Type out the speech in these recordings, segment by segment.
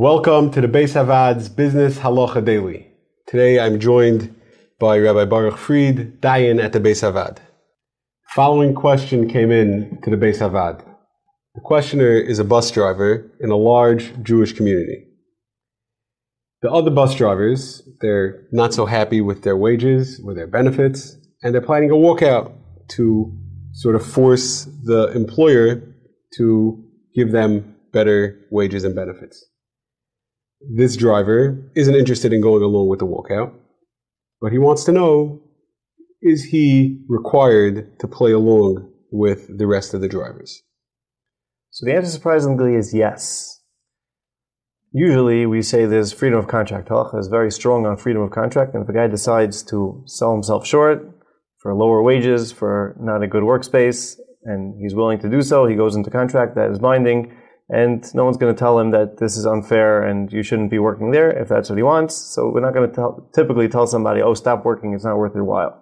Welcome to the Beis Havad's Business Halacha Daily. Today I'm joined by Rabbi Baruch Fried, Dayan at the Beis Havad. Following question came in to the Beis Havad. The questioner is a bus driver in a large Jewish community. The other bus drivers, they're not so happy with their wages, with their benefits, and they're planning a walkout to sort of force the employer to give them better wages and benefits this driver isn't interested in going along with the walkout, but he wants to know is he required to play along with the rest of the drivers? So the answer surprisingly is yes. Usually we say there's freedom of contract. Halacha is very strong on freedom of contract, and if a guy decides to sell himself short for lower wages, for not a good workspace, and he's willing to do so, he goes into contract that is binding and no one's going to tell him that this is unfair and you shouldn't be working there if that's what he wants. So we're not going to tell, typically tell somebody, oh, stop working, it's not worth your while.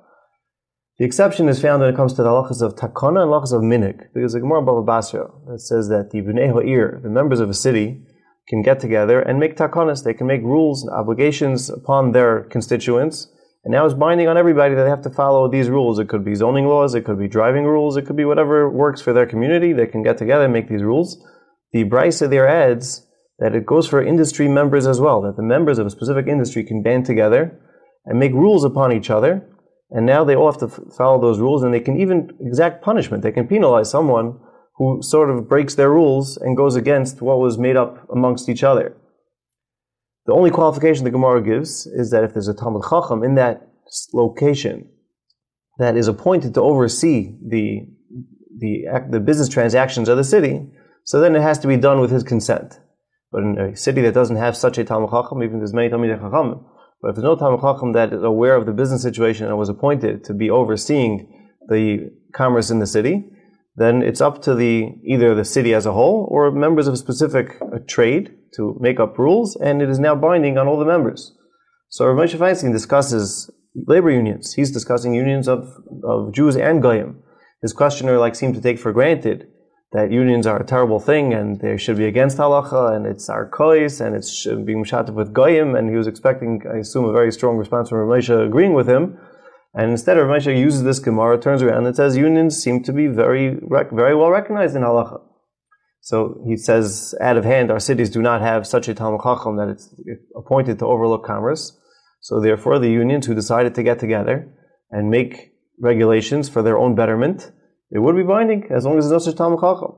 The exception is found when it comes to the halachas of takana and halachas of minik, because the Gemara Baba Basra that says that the bnei ha'ir, the members of a city, can get together and make takanas. They can make rules and obligations upon their constituents. And now it's binding on everybody that they have to follow these rules. It could be zoning laws, it could be driving rules, it could be whatever works for their community. They can get together and make these rules the Brisa there adds that it goes for industry members as well, that the members of a specific industry can band together and make rules upon each other, and now they all have to follow those rules, and they can even exact punishment. They can penalize someone who sort of breaks their rules and goes against what was made up amongst each other. The only qualification the Gemara gives is that if there's a Talmud Chacham in that location that is appointed to oversee the, the, the business transactions of the city, so then it has to be done with his consent. But in a city that doesn't have such a Talmud Chacham, even if there's many Talmud Chacham, but if there's no Talmud Chacham that is aware of the business situation and was appointed to be overseeing the commerce in the city, then it's up to the either the city as a whole or members of a specific trade to make up rules, and it is now binding on all the members. So Rav Moshe Feinstein discusses labor unions. He's discussing unions of, of Jews and Goyim. His questioner like seemed to take for granted that unions are a terrible thing and they should be against halacha and it's our arkois and it's being mushatif with goyim and he was expecting, I assume, a very strong response from Reb Moshe agreeing with him. And instead, Reb Moshe uses this Gemara, turns around and says unions seem to be very, very well recognized in halacha. So he says, out of hand, our cities do not have such a Talmud Chacham that it's appointed to overlook commerce. So therefore, the unions who decided to get together and make regulations for their own betterment it would be binding as long as there's no such Talmud Chacham.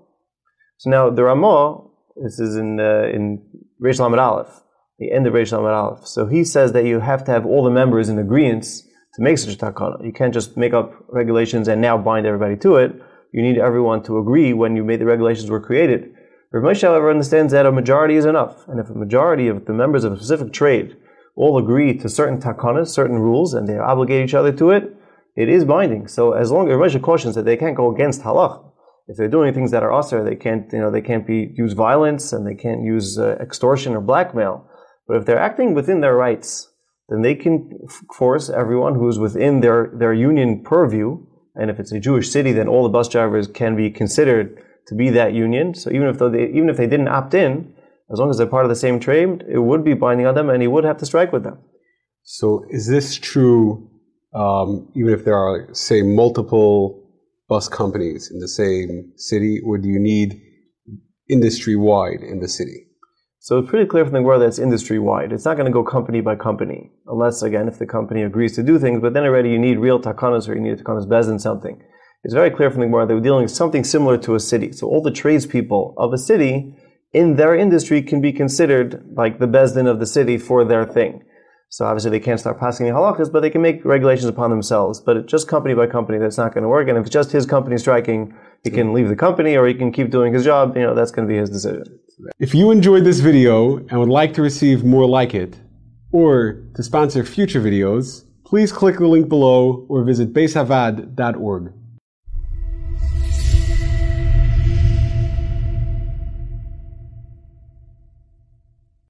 So now the Ramah, this is in uh, in Reish Lamed Aleph, the end of Reish Lamed Aleph. So he says that you have to have all the members in agreement to make such a takana. You can't just make up regulations and now bind everybody to it. You need everyone to agree when you made the regulations were created. Rav Moshe, however, understands that a majority is enough, and if a majority of the members of a specific trade all agree to certain takanas, certain rules, and they obligate each other to it, it is binding. So as long as Rashi cautions that they can't go against halach, if they're doing things that are usher, they can't, you know, they can't be use violence and they can't use uh, extortion or blackmail. But if they're acting within their rights, then they can force everyone who's within their, their union purview. And if it's a Jewish city, then all the bus drivers can be considered to be that union. So even if they, even if they didn't opt in, as long as they're part of the same trade, it would be binding on them, and he would have to strike with them. So is this true um, even if there are, say, multiple bus companies in the same city, or do you need industry wide in the city? So it's pretty clear from the Gemara that it's industry wide. It's not going to go company by company, unless again if the company agrees to do things. But then already you need real takanas or you need takanas beis din something. It's very clear from the Gemara that we're dealing with something similar to a city. So all the tradespeople of a city in their industry can be considered like the beis din of the city for their thing. So obviously they can't start passing the halachas, but they can make regulations upon themselves. But just company by company, that's not going to work. And if it's just his company striking, he can leave the company or he can keep doing his job. You know, that's going to be his decision. If you enjoyed this video and would like to receive more like it, or to sponsor future videos, please click the link below or visit beishavad.org.